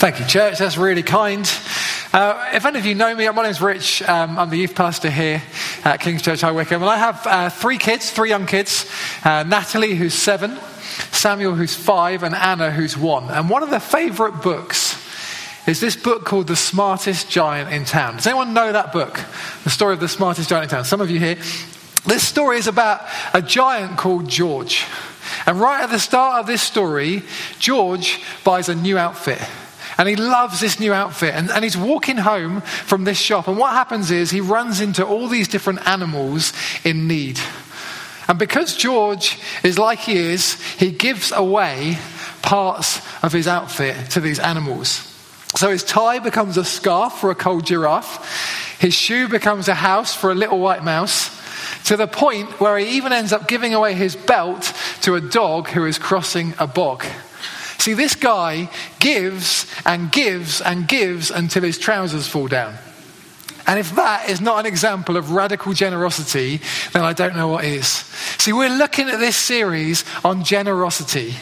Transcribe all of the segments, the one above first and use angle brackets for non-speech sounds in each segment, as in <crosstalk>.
Thank you, church. That's really kind. Uh, if any of you know me, my name's Rich. Um, I'm the youth pastor here at King's Church High Wycombe. And I have uh, three kids, three young kids uh, Natalie, who's seven, Samuel, who's five, and Anna, who's one. And one of their favourite books is this book called The Smartest Giant in Town. Does anyone know that book? The story of the smartest giant in town. Some of you here. This story is about a giant called George. And right at the start of this story, George buys a new outfit. And he loves this new outfit. And, and he's walking home from this shop. And what happens is he runs into all these different animals in need. And because George is like he is, he gives away parts of his outfit to these animals. So his tie becomes a scarf for a cold giraffe, his shoe becomes a house for a little white mouse, to the point where he even ends up giving away his belt to a dog who is crossing a bog. See, this guy gives and gives and gives until his trousers fall down. And if that is not an example of radical generosity, then I don't know what is. See, we're looking at this series on generosity.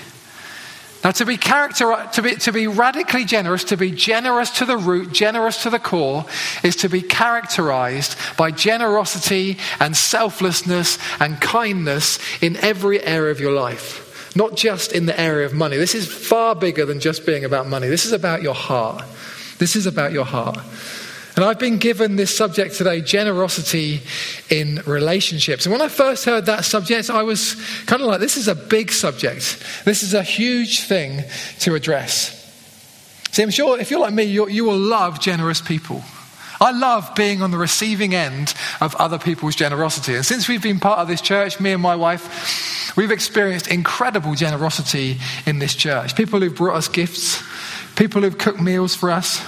Now, to be, character, to, be, to be radically generous, to be generous to the root, generous to the core, is to be characterized by generosity and selflessness and kindness in every area of your life not just in the area of money. This is far bigger than just being about money. This is about your heart. This is about your heart. And I've been given this subject today generosity in relationships. And when I first heard that subject, I was kind of like, this is a big subject. This is a huge thing to address. See, I'm sure if you're like me, you will love generous people. I love being on the receiving end of other people's generosity. And since we've been part of this church, me and my wife, we've experienced incredible generosity in this church. People who've brought us gifts, people who've cooked meals for us,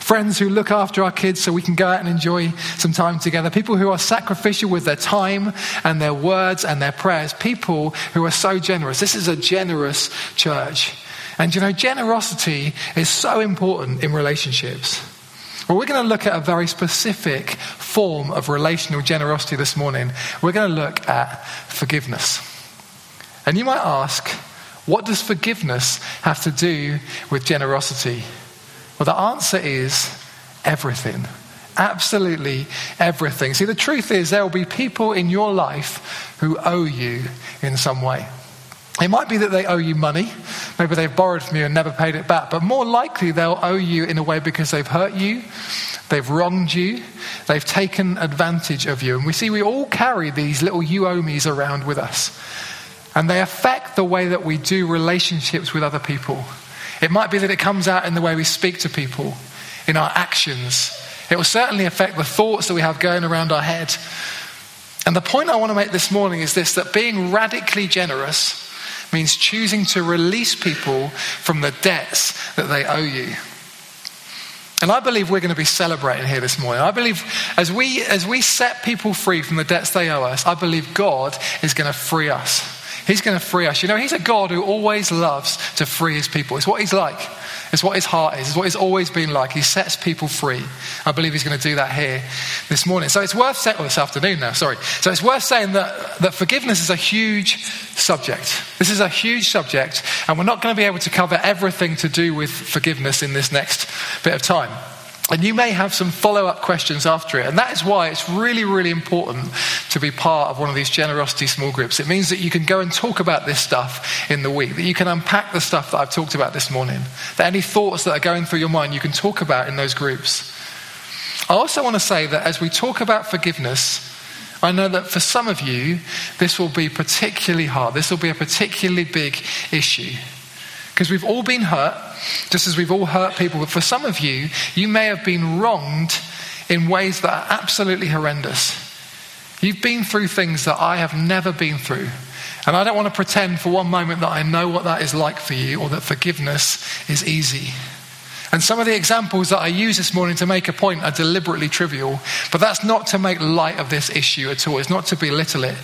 friends who look after our kids so we can go out and enjoy some time together, people who are sacrificial with their time and their words and their prayers, people who are so generous. This is a generous church. And you know, generosity is so important in relationships. Well, we're going to look at a very specific form of relational generosity this morning. We're going to look at forgiveness. And you might ask, what does forgiveness have to do with generosity? Well, the answer is everything. Absolutely everything. See, the truth is, there will be people in your life who owe you in some way. It might be that they owe you money. Maybe they've borrowed from you and never paid it back. But more likely, they'll owe you in a way because they've hurt you, they've wronged you, they've taken advantage of you. And we see we all carry these little you owe me's around with us. And they affect the way that we do relationships with other people. It might be that it comes out in the way we speak to people, in our actions. It will certainly affect the thoughts that we have going around our head. And the point I want to make this morning is this that being radically generous means choosing to release people from the debts that they owe you. And I believe we're going to be celebrating here this morning. I believe as we, as we set people free from the debts they owe us, I believe God is going to free us. He's going to free us. You know, He's a God who always loves to free His people. It's what He's like. It's what His heart is. It's what He's always been like. He sets people free. I believe He's going to do that here this morning. So it's worth saying, or oh, this afternoon now, sorry. So it's worth saying that, that forgiveness is a huge subject. This is a huge subject, and we're not going to be able to cover everything to do with forgiveness in this next bit of time. And you may have some follow up questions after it. And that is why it's really, really important to be part of one of these generosity small groups. It means that you can go and talk about this stuff in the week, that you can unpack the stuff that I've talked about this morning, that any thoughts that are going through your mind you can talk about in those groups. I also want to say that as we talk about forgiveness, I know that for some of you, this will be particularly hard. This will be a particularly big issue. Because we've all been hurt, just as we've all hurt people. But for some of you, you may have been wronged in ways that are absolutely horrendous. You've been through things that I have never been through. And I don't want to pretend for one moment that I know what that is like for you or that forgiveness is easy. And some of the examples that I use this morning to make a point are deliberately trivial, but that's not to make light of this issue at all. It's not to belittle it.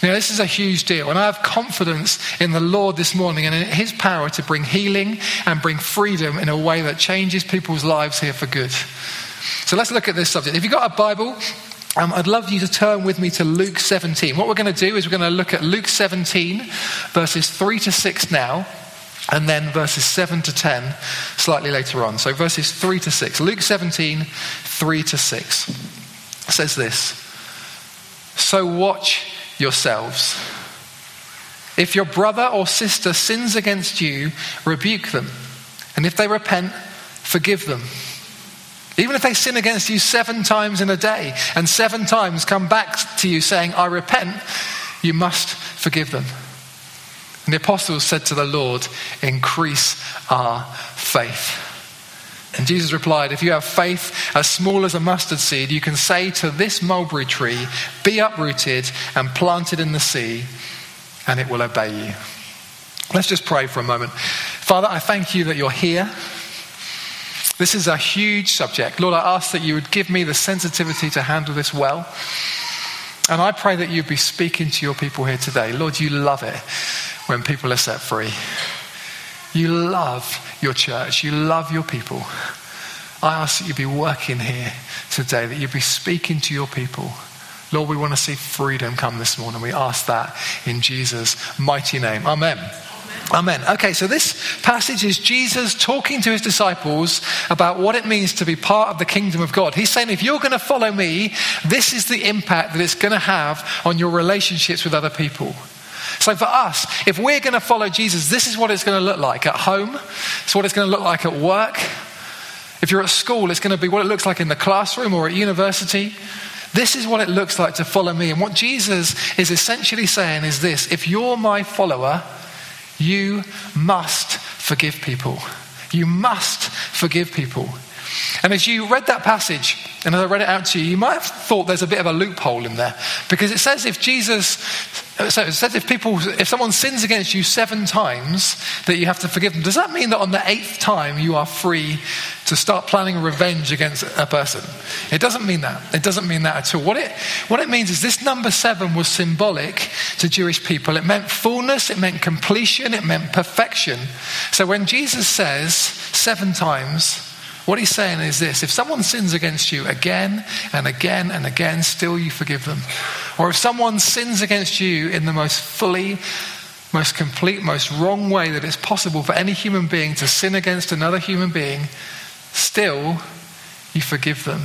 You know, this is a huge deal. And I have confidence in the Lord this morning and in His power to bring healing and bring freedom in a way that changes people's lives here for good. So let's look at this subject. If you've got a Bible, um, I'd love you to turn with me to Luke 17. What we're going to do is we're going to look at Luke 17, verses 3 to 6 now. And then verses 7 to 10 slightly later on. So verses 3 to 6. Luke 17, 3 to 6 says this So watch yourselves. If your brother or sister sins against you, rebuke them. And if they repent, forgive them. Even if they sin against you seven times in a day and seven times come back to you saying, I repent, you must forgive them. And the apostles said to the Lord, Increase our faith. And Jesus replied, If you have faith as small as a mustard seed, you can say to this mulberry tree, Be uprooted and planted in the sea, and it will obey you. Let's just pray for a moment. Father, I thank you that you're here. This is a huge subject. Lord, I ask that you would give me the sensitivity to handle this well. And I pray that you'd be speaking to your people here today. Lord, you love it when people are set free. You love your church, you love your people. I ask that you be working here today, that you be speaking to your people. Lord, we want to see freedom come this morning. We ask that in Jesus' mighty name. Amen. Amen. Okay, so this passage is Jesus talking to his disciples about what it means to be part of the kingdom of God. He's saying, if you're going to follow me, this is the impact that it's going to have on your relationships with other people. So for us, if we're going to follow Jesus, this is what it's going to look like at home. It's what it's going to look like at work. If you're at school, it's going to be what it looks like in the classroom or at university. This is what it looks like to follow me. And what Jesus is essentially saying is this if you're my follower, you must forgive people. You must forgive people. And as you read that passage, and as I read it out to you, you might have thought there's a bit of a loophole in there. Because it says if Jesus, uh, so it says if people, if someone sins against you seven times, that you have to forgive them. Does that mean that on the eighth time you are free to start planning revenge against a person? It doesn't mean that. It doesn't mean that at all. What it, what it means is this number seven was symbolic to Jewish people. It meant fullness, it meant completion, it meant perfection. So when Jesus says seven times, what he's saying is this if someone sins against you again and again and again, still you forgive them. Or if someone sins against you in the most fully, most complete, most wrong way that it's possible for any human being to sin against another human being, still you forgive them.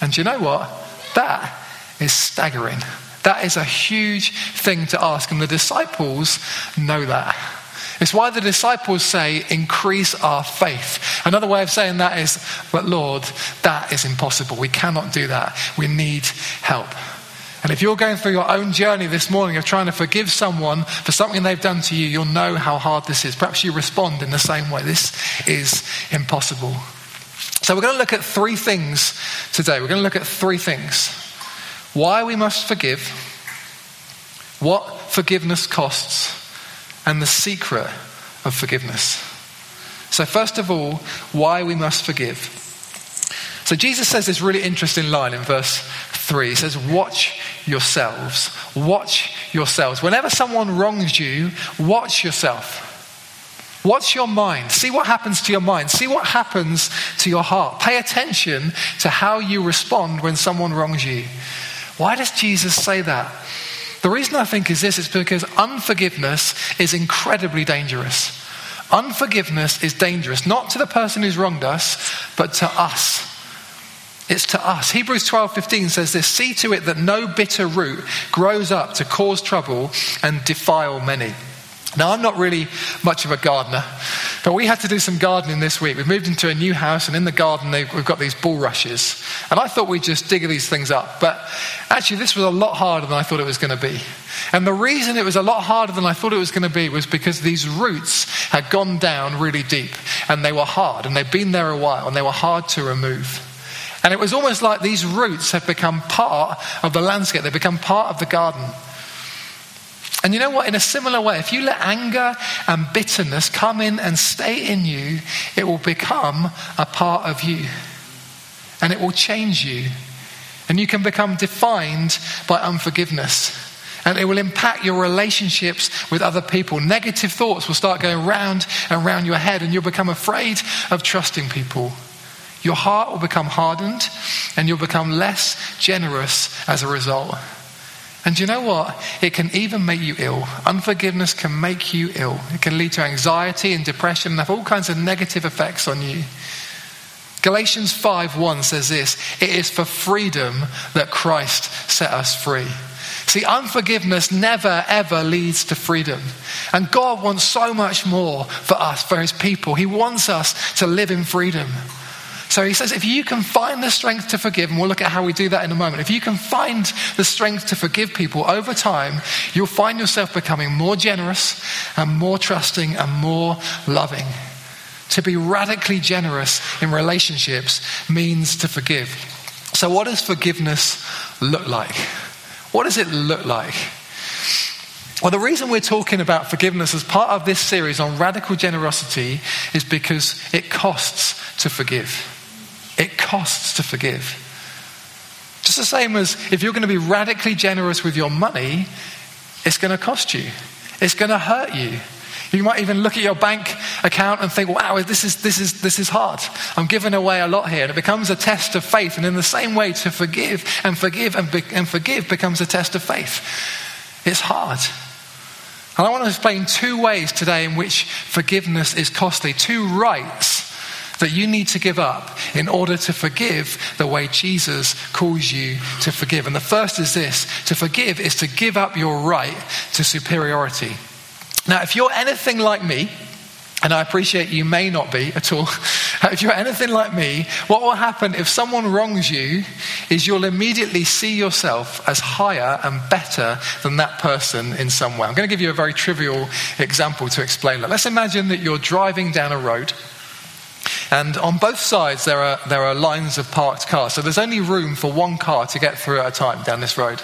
And you know what? That is staggering. That is a huge thing to ask. And the disciples know that. It's why the disciples say, increase our faith. Another way of saying that is, but Lord, that is impossible. We cannot do that. We need help. And if you're going through your own journey this morning of trying to forgive someone for something they've done to you, you'll know how hard this is. Perhaps you respond in the same way. This is impossible. So we're going to look at three things today. We're going to look at three things why we must forgive, what forgiveness costs, and the secret of forgiveness. So, first of all, why we must forgive. So, Jesus says this really interesting line in verse 3. He says, Watch yourselves. Watch yourselves. Whenever someone wrongs you, watch yourself. Watch your mind. See what happens to your mind. See what happens to your heart. Pay attention to how you respond when someone wrongs you. Why does Jesus say that? The reason I think is this is because unforgiveness is incredibly dangerous. Unforgiveness is dangerous, not to the person who's wronged us, but to us. It's to us. Hebrews 12:15 says this, "See to it that no bitter root grows up to cause trouble and defile many." Now, I'm not really much of a gardener, but we had to do some gardening this week. We've moved into a new house, and in the garden, we've got these bulrushes. And I thought we'd just dig these things up. But actually, this was a lot harder than I thought it was going to be. And the reason it was a lot harder than I thought it was going to be was because these roots had gone down really deep, and they were hard, and they'd been there a while, and they were hard to remove. And it was almost like these roots had become part of the landscape, they'd become part of the garden. And you know what? In a similar way, if you let anger and bitterness come in and stay in you, it will become a part of you. And it will change you. And you can become defined by unforgiveness. And it will impact your relationships with other people. Negative thoughts will start going round and round your head, and you'll become afraid of trusting people. Your heart will become hardened, and you'll become less generous as a result. And you know what? It can even make you ill. Unforgiveness can make you ill. It can lead to anxiety and depression and have all kinds of negative effects on you. Galatians 5:1 says this, it is for freedom that Christ set us free. See, unforgiveness never ever leads to freedom. And God wants so much more for us, for his people. He wants us to live in freedom. So he says, if you can find the strength to forgive, and we'll look at how we do that in a moment, if you can find the strength to forgive people over time, you'll find yourself becoming more generous and more trusting and more loving. To be radically generous in relationships means to forgive. So, what does forgiveness look like? What does it look like? Well, the reason we're talking about forgiveness as part of this series on radical generosity is because it costs to forgive. It costs to forgive. Just the same as if you're going to be radically generous with your money, it's going to cost you. It's going to hurt you. You might even look at your bank account and think, wow, this is, this, is, this is hard. I'm giving away a lot here. And it becomes a test of faith. And in the same way, to forgive and forgive and, be, and forgive becomes a test of faith. It's hard. And I want to explain two ways today in which forgiveness is costly, two rights that you need to give up in order to forgive the way Jesus calls you to forgive. And the first is this to forgive is to give up your right to superiority. Now, if you're anything like me, and I appreciate you may not be at all. <laughs> if you're anything like me, what will happen if someone wrongs you is you'll immediately see yourself as higher and better than that person in some way. I'm going to give you a very trivial example to explain that. Let's imagine that you're driving down a road and on both sides, there are, there are lines of parked cars. So there's only room for one car to get through at a time down this road.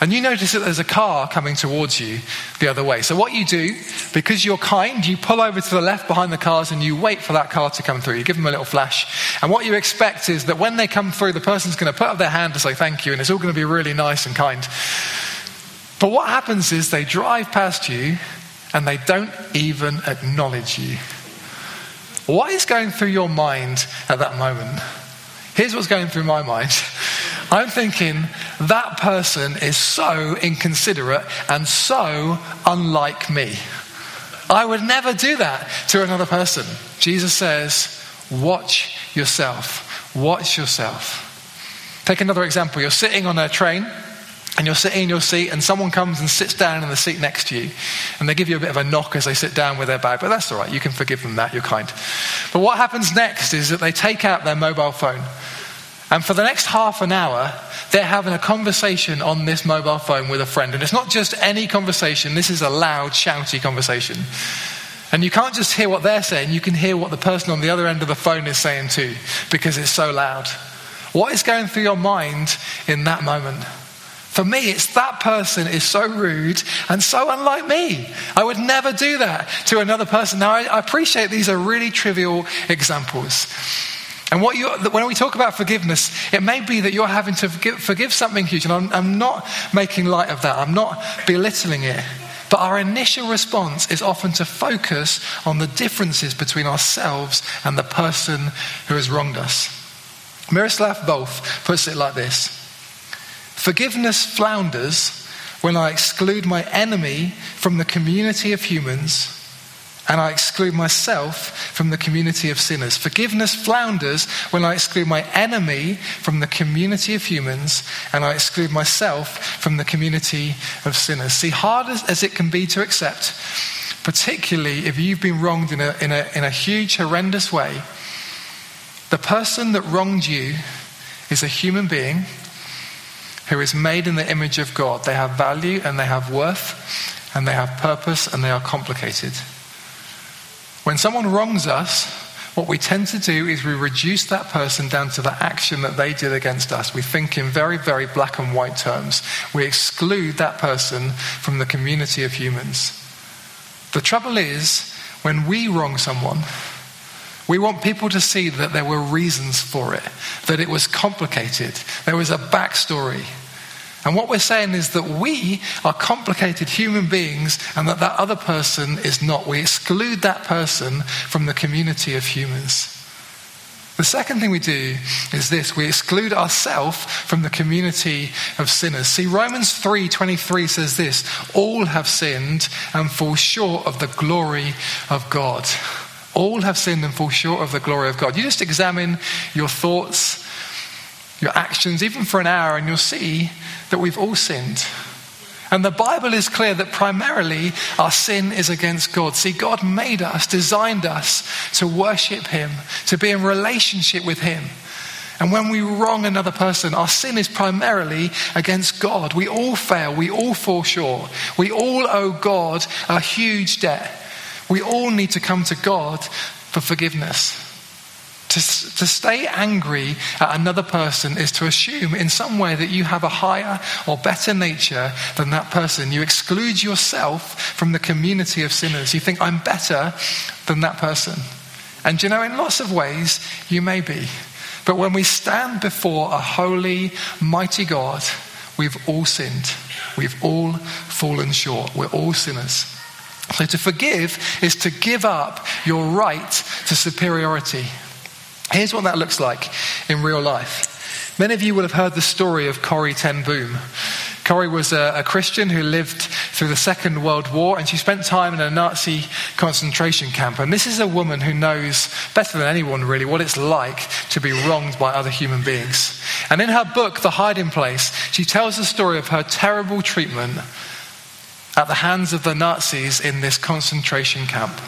And you notice that there's a car coming towards you the other way. So, what you do, because you're kind, you pull over to the left behind the cars and you wait for that car to come through. You give them a little flash. And what you expect is that when they come through, the person's going to put up their hand to say thank you, and it's all going to be really nice and kind. But what happens is they drive past you and they don't even acknowledge you. What is going through your mind at that moment? Here's what's going through my mind. <laughs> I'm thinking that person is so inconsiderate and so unlike me. I would never do that to another person. Jesus says, Watch yourself. Watch yourself. Take another example. You're sitting on a train and you're sitting in your seat, and someone comes and sits down in the seat next to you, and they give you a bit of a knock as they sit down with their bag, but that's all right, you can forgive them that, you're kind. But what happens next is that they take out their mobile phone, and for the next half an hour, they're having a conversation on this mobile phone with a friend, and it's not just any conversation, this is a loud, shouty conversation. And you can't just hear what they're saying, you can hear what the person on the other end of the phone is saying too, because it's so loud. What is going through your mind in that moment? For me, it's that person is so rude and so unlike me. I would never do that to another person. Now, I, appreciate these are really trivial examples. And what you, when we talk about forgiveness, it may be that you're having to forgive, forgive something huge. And I'm, I'm not making light of that, I'm not belittling it. But our initial response is often to focus on the differences between ourselves and the person who has wronged us. Miroslav Volf puts it like this Forgiveness flounders when I exclude my enemy from the community of humans and I exclude myself from the community of sinners. Forgiveness flounders when I exclude my enemy from the community of humans and I exclude myself from the community of sinners. See, hard as, as it can be to accept, particularly if you've been wronged in a, in, a, in a huge, horrendous way, the person that wronged you is a human being who is made in the image of God. They have value and they have worth and they have purpose and they are complicated. When someone wrongs us, what we tend to do is we reduce that person down to the action that they did against us. We think in very, very black and white terms. We exclude that person from the community of humans. The trouble is, when we wrong someone, we want people to see that there were reasons for it, that it was complicated, there was a backstory. And what we're saying is that we are complicated human beings and that that other person is not. We exclude that person from the community of humans. The second thing we do is this we exclude ourselves from the community of sinners. See, Romans 3:23 says this all have sinned and fall short of the glory of God. All have sinned and fall short of the glory of God. You just examine your thoughts, your actions, even for an hour, and you'll see that we've all sinned. And the Bible is clear that primarily our sin is against God. See, God made us, designed us to worship Him, to be in relationship with Him. And when we wrong another person, our sin is primarily against God. We all fail. We all fall short. We all owe God a huge debt. We all need to come to God for forgiveness. To, to stay angry at another person is to assume in some way that you have a higher or better nature than that person. You exclude yourself from the community of sinners. You think, I'm better than that person. And you know, in lots of ways, you may be. But when we stand before a holy, mighty God, we've all sinned. We've all fallen short. We're all sinners. So to forgive is to give up your right to superiority. Here's what that looks like in real life. Many of you will have heard the story of Corrie Ten Boom. Corrie was a, a, Christian who lived through the Second World War, and she spent time in a Nazi concentration camp. And this is a woman who knows better than anyone, really, what it's like to be wronged by other human beings. And in her book, The Hiding Place, she tells the story of her terrible treatment at the hands of the Nazis in this concentration camp.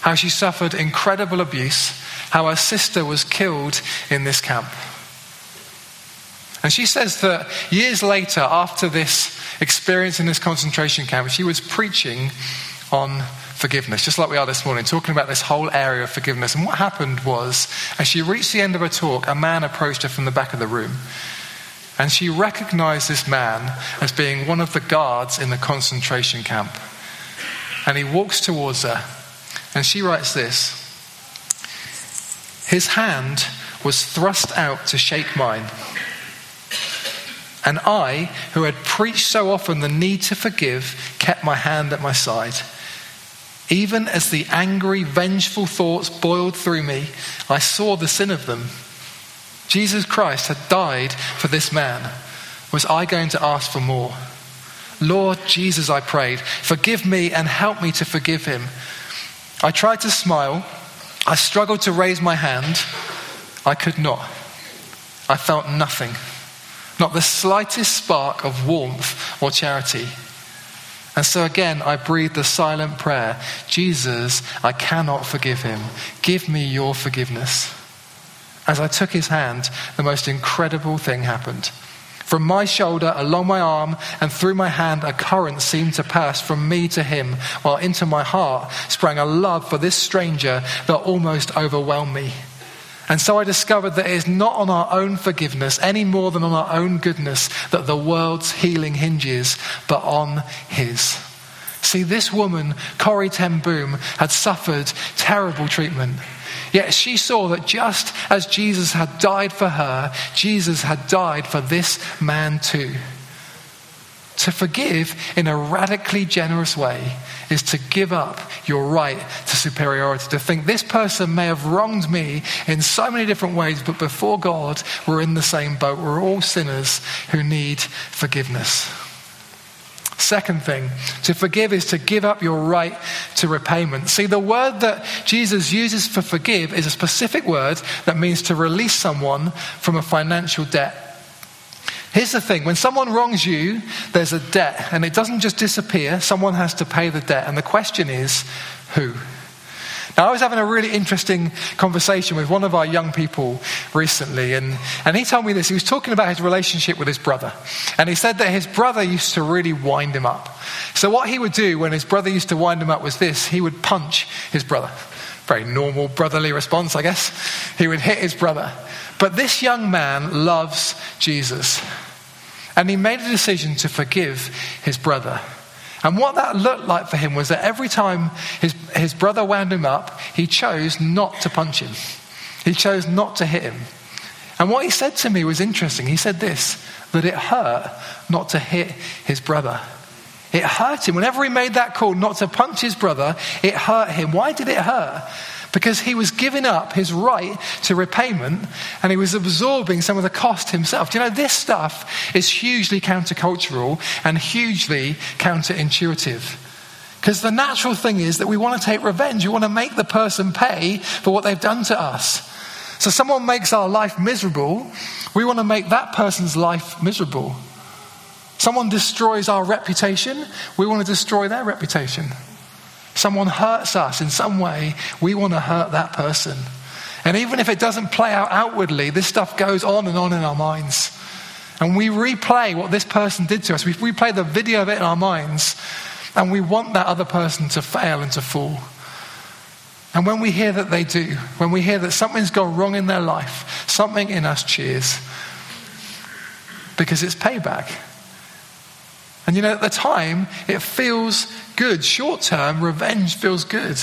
How she suffered incredible abuse how her sister was killed in this camp. And she says that years later, after this experience in this concentration camp, she was preaching on forgiveness, just like we are this morning, talking about this whole area of forgiveness. And what happened was, as she reached the end of her talk, a man approached her from the back of the room. And she recognized this man as being one of the guards in the concentration camp. And he walks towards her, and she writes this his hand was thrust out to shake mine. And I, who had preached so often the need to forgive, kept my hand at my side. Even as the angry, vengeful thoughts boiled through me, I saw the sin of them. Jesus Christ had died for this man. Was I going to ask for more? Lord Jesus, I prayed, forgive me and help me to forgive him. I tried to smile I struggled to raise my hand. I could not. I felt nothing, not the slightest spark of warmth or charity. And so again, I breathed the silent prayer Jesus, I cannot forgive him. Give me your forgiveness. As I took his hand, the most incredible thing happened. From my shoulder, along my arm, and through my hand, a current seemed to pass from me to him, while into my heart sprang a love for this stranger that almost overwhelmed me. And so I discovered that it is not on our own forgiveness any more than on our own goodness that the world's healing hinges, but on his. See, this woman, Corrie Ten Boom, had suffered terrible treatment. Yet she saw that just as Jesus had died for her, Jesus had died for this man too. To forgive in a radically generous way is to give up your right to superiority. To think this person may have wronged me in so many different ways, but before God, we're in the same boat. We're all sinners who need forgiveness. Second thing, to forgive is to give up your right to repayment. See, the word that Jesus uses for forgive is a specific word that means to release someone from a financial debt. Here's the thing when someone wrongs you, there's a debt, and it doesn't just disappear. Someone has to pay the debt. And the question is, who? Now, I was having a really interesting conversation with one of our young people recently, and, and he told me this. He was talking about his relationship with his brother. And he said that his brother used to really wind him up. So, what he would do when his brother used to wind him up was this he would punch his brother. Very normal brotherly response, I guess. He would hit his brother. But this young man loves Jesus. And he made a decision to forgive his brother. And what that looked like for him was that every time his, his brother wound him up, he chose not to punch him. He chose not to hit him. And what he said to me was interesting. He said this that it hurt not to hit his brother. It hurt him. Whenever he made that call not to punch his brother, it hurt him. Why did it hurt? Because he was giving up his right to repayment and he was absorbing some of the cost himself. Do you know, this stuff is hugely countercultural and hugely counterintuitive. Because the natural thing is that we want to take revenge. We want to make the person pay for what they've done to us. So someone makes our life miserable, we want to make that person's life miserable. Someone destroys our reputation, we want to destroy their reputation. Someone hurts us in some way, we want to hurt that person. And even if it doesn't play out outwardly, this stuff goes on and on in our minds. And we replay what this person did to us. We replay the video of it in our minds, and we want that other person to fail and to fall. And when we hear that they do, when we hear that something's gone wrong in their life, something in us cheers because it's payback. And you know, at the time, it feels good. Short term, revenge feels good.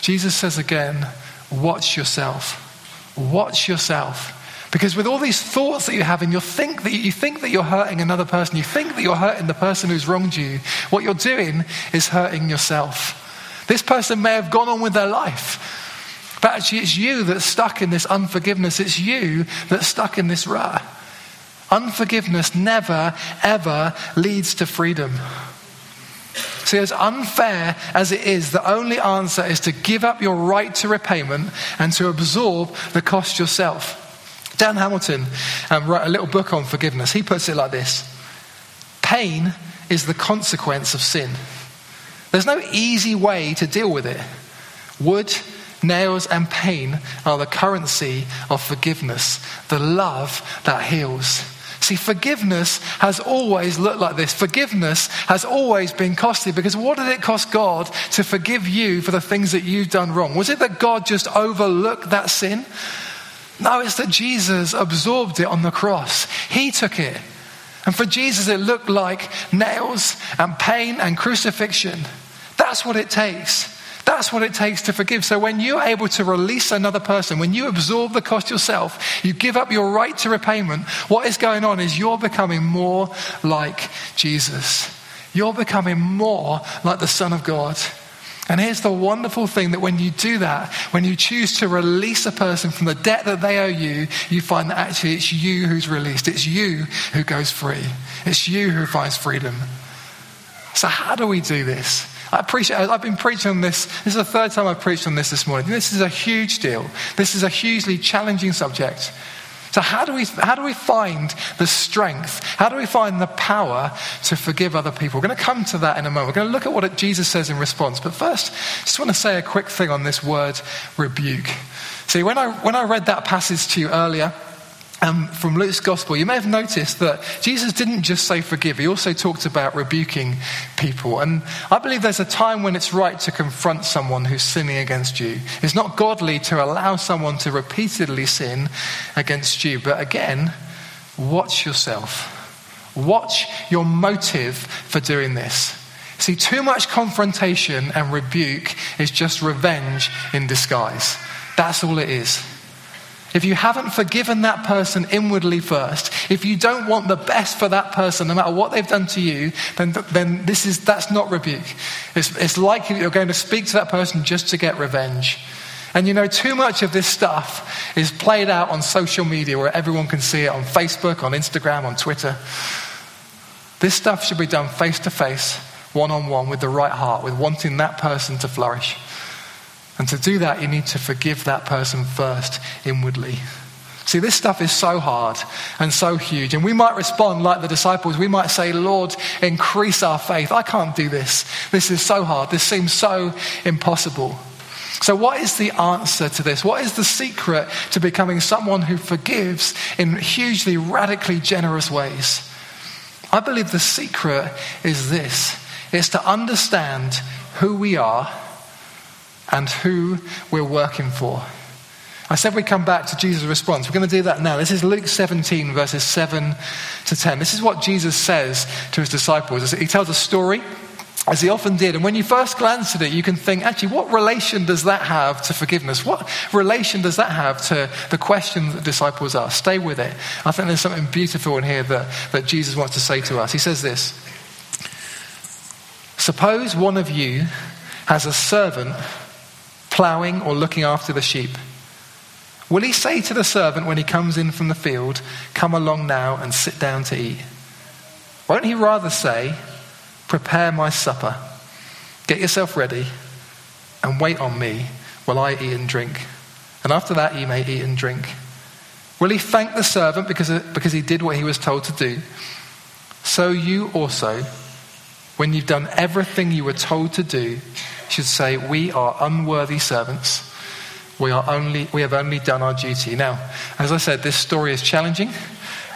Jesus says again, watch yourself. Watch yourself. Because with all these thoughts that you have, and you think that you think that you're hurting another person, you think that you're hurting the person who's wronged you, what you're doing is hurting yourself. This person may have gone on with their life, but actually it's you that's stuck in this unforgiveness. It's you that's stuck in this rut. Unforgiveness never, ever leads to freedom. See, as unfair as it is, the only answer is to give up your right to repayment and to absorb the cost yourself. Dan Hamilton um, wrote a little book on forgiveness. He puts it like this Pain is the consequence of sin. There's no easy way to deal with it. Wood, nails, and pain are the currency of forgiveness, the love that heals. See, forgiveness has always looked like this. Forgiveness has always been costly because what did it cost God to forgive you for the things that you've done wrong? Was it that God just overlooked that sin? No, it's that Jesus absorbed it on the cross. He took it. And for Jesus, it looked like nails and pain and crucifixion. That's what it takes. That's what it takes to forgive. So when you're able to release another person, when you absorb the cost yourself, you give up your right to repayment, what is going on is you're becoming more like Jesus. You're becoming more like the Son of God. And here's the wonderful thing that when you do that, when you choose to release a person from the debt that they owe you, you find that actually it's you who's released. It's you who goes free. It's you who finds freedom. So, how do we do this? I appreciate, I've been preaching on this. This is the third time I've preached on this this morning. This is a huge deal. This is a hugely challenging subject. So, how do, we, how do we find the strength? How do we find the power to forgive other people? We're going to come to that in a moment. We're going to look at what Jesus says in response. But first, I just want to say a quick thing on this word rebuke. See, when I, when I read that passage to you earlier, um, from Luke's gospel, you may have noticed that Jesus didn't just say forgive, he also talked about rebuking people. And I believe there's a time when it's right to confront someone who's sinning against you. It's not godly to allow someone to repeatedly sin against you. But again, watch yourself. Watch your motive for doing this. See, too much confrontation and rebuke is just revenge in disguise. That's all it is. If you haven't forgiven that person inwardly first, if you don't want the best for that person, no matter what they've done to you, then, then this is, that's not rebuke. It's, it's likely that you're going to speak to that person just to get revenge. And you know, too much of this stuff is played out on social media where everyone can see it on Facebook, on Instagram, on Twitter. This stuff should be done face to face, one on one, with the right heart, with wanting that person to flourish. And to do that, you need to forgive that person first inwardly. See, this stuff is so hard and so huge. And we might respond like the disciples. We might say, Lord, increase our faith. I can't do this. This is so hard. This seems so impossible. So, what is the answer to this? What is the secret to becoming someone who forgives in hugely, radically generous ways? I believe the secret is this it's to understand who we are and who we're working for. I said we come back to Jesus' response. We're going to do that now. This is Luke 17, verses 7 to 10. This is what Jesus says to his disciples. He tells a story, as he often did. And when you first glance at it, you can think, actually, what relation does that have to forgiveness? What relation does that have to the question that the disciples ask? Stay with it. I think there's something beautiful in here that, that Jesus wants to say to us. He says this Suppose one of you has a servant ploughing or looking after the sheep? Will he say to the servant when he comes in from the field, Come along now and sit down to eat? Won't he rather say, Prepare my supper, get yourself ready, and wait on me while I eat and drink? And after that, you may eat and drink. Will he thank the servant because, because he did what he was told to do? So you also, when you've done everything you were told to do, should say, We are unworthy servants we, are only, we have only done our duty. Now, as I said, this story is challenging.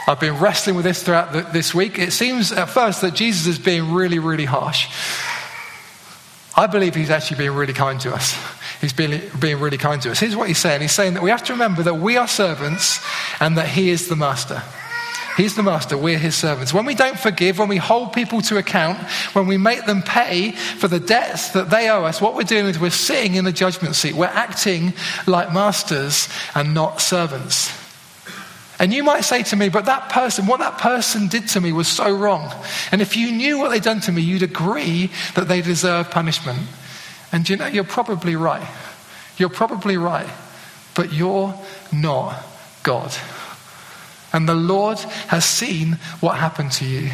I've been wrestling with this throughout the, this week. It seems at first that Jesus is being really, really harsh. I believe he's actually being really kind to us. He's being, being really kind to us. Here's what he's saying He's saying that we have to remember that we are servants and that he is the master. He's the master, we're his servants. When we don't forgive, when we hold people to account, when we make them pay for the debts that they owe us, what we're doing is we're sitting in the judgment seat. We're acting like masters and not servants. And you might say to me, but that person, what that person did to me was so wrong. And if you knew what they'd done to me, you'd agree that they deserve punishment. And you know, you're probably right. You're probably right. But you're not God. And the Lord has seen what happened to you.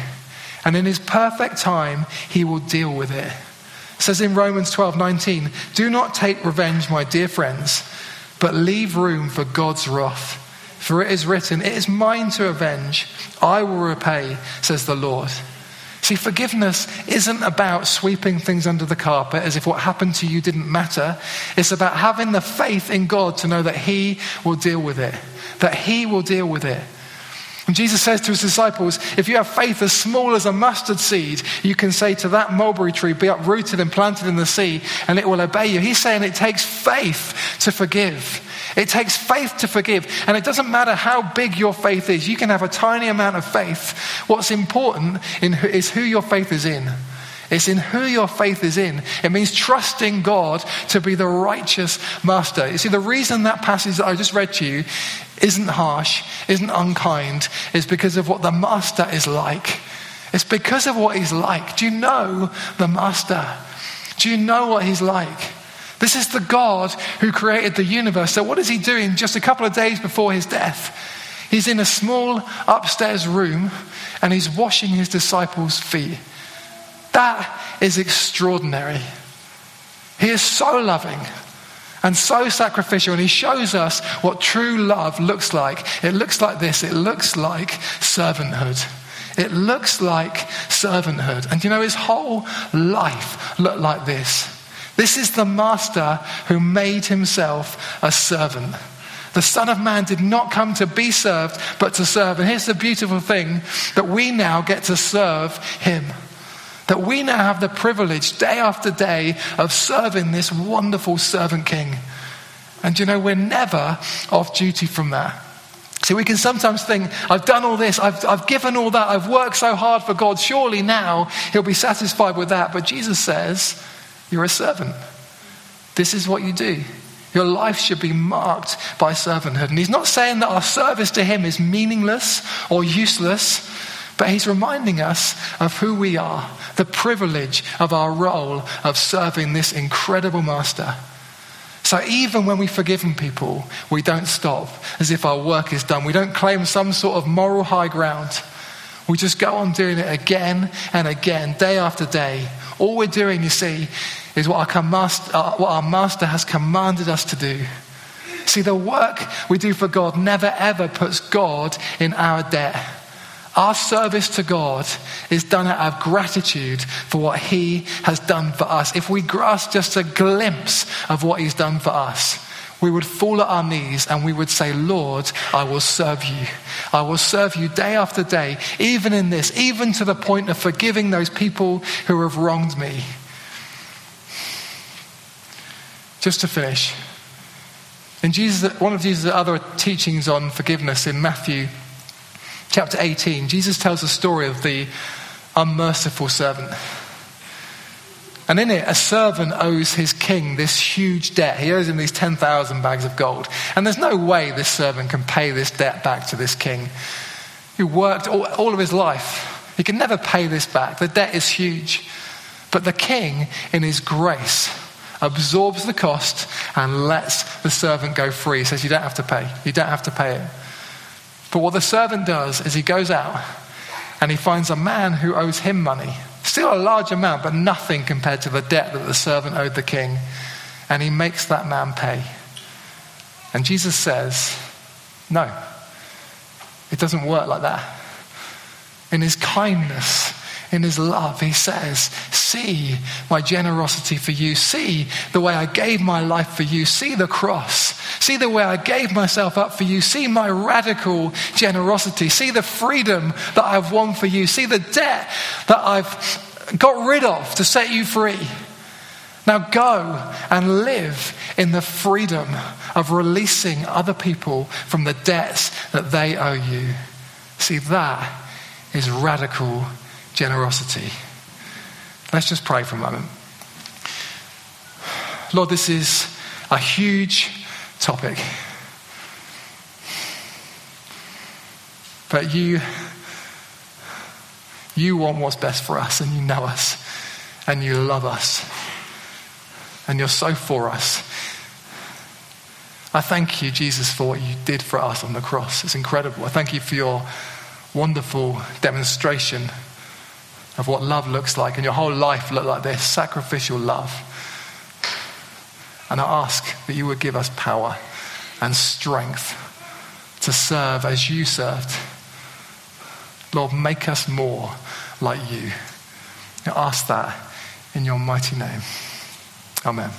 And in his perfect time, he will deal with it. It says in Romans 12 19, Do not take revenge, my dear friends, but leave room for God's wrath. For it is written, It is mine to avenge, I will repay, says the Lord. See, forgiveness isn't about sweeping things under the carpet as if what happened to you didn't matter. It's about having the faith in God to know that He will deal with it, that He will deal with it. And Jesus says to his disciples, if you have faith as small as a mustard seed, you can say to that mulberry tree, be uprooted and planted in the sea, and it will obey you. He's saying it takes faith to forgive. It takes faith to forgive. And it doesn't matter how big your faith is, you can have a tiny amount of faith. What's important in, is who your faith is in. It's in who your faith is in. It means trusting God to be the righteous master. You see, the reason that passage that I just read to you isn't harsh, isn't unkind, is because of what the master is like. It's because of what he's like. Do you know the master? Do you know what he's like? This is the God who created the universe. So, what is he doing just a couple of days before his death? He's in a small upstairs room and he's washing his disciples' feet. That is extraordinary. He is so loving and so sacrificial, and he shows us what true love looks like. It looks like this it looks like servanthood. It looks like servanthood. And you know, his whole life looked like this. This is the master who made himself a servant. The Son of Man did not come to be served, but to serve. And here's the beautiful thing that we now get to serve him. That we now have the privilege, day after day, of serving this wonderful servant king. And you know, we're never off duty from that. See, we can sometimes think, I've done all this, I've, I've given all that, I've worked so hard for God, surely now He'll be satisfied with that. But Jesus says, You're a servant. This is what you do. Your life should be marked by servanthood. And He's not saying that our service to Him is meaningless or useless. But he's reminding us of who we are, the privilege of our role of serving this incredible master. So even when we've forgiven people, we don't stop as if our work is done. We don't claim some sort of moral high ground. We just go on doing it again and again, day after day. All we're doing, you see, is what our, master, uh, what our master has commanded us to do. See, the work we do for God never ever puts God in our debt. Our service to God is done out of gratitude for what He has done for us. If we grasp just a glimpse of what He's done for us, we would fall at our knees and we would say, Lord, I will serve you. I will serve you day after day, even in this, even to the point of forgiving those people who have wronged me. Just to finish, in Jesus, one of Jesus' other teachings on forgiveness in Matthew chapter 18, Jesus tells the story of the unmerciful servant. And in it, a servant owes his king this huge debt. He owes him these 10,000 bags of gold. And there's no way this servant can pay this debt back to this king who worked all, all of his life. He can never pay this back. The debt is huge. But the king, in his grace, absorbs the cost, and lets the servant go free. He says, You don't have to pay. You don't have to pay it. But what the servant does is he goes out and he finds a man who owes him money. Still a large amount, but nothing compared to the debt that the servant owed the king. And he makes that man pay. And Jesus says, No, it doesn't work like that. In his kindness, in his love, he says, See my generosity for you. See the way I gave my life for you. See the cross. See the way I gave myself up for you. See my radical generosity. See the freedom that I've won for you. See the debt that I've got rid of to set you free. Now go and live in the freedom of releasing other people from the debts that they owe you. See, that is radical generosity. Let's just pray for a moment. Lord, this is a huge topic. But you, you want what's best for us, and you know us, and you love us, and you're so for us. I thank you, Jesus, for what you did for us on the cross. It's incredible. I thank you for your wonderful demonstration of what love looks like, and your whole life look like this sacrificial love. And I ask that you would give us power and strength to serve as you served. Lord, make us more like you. I ask that in your mighty name. Amen.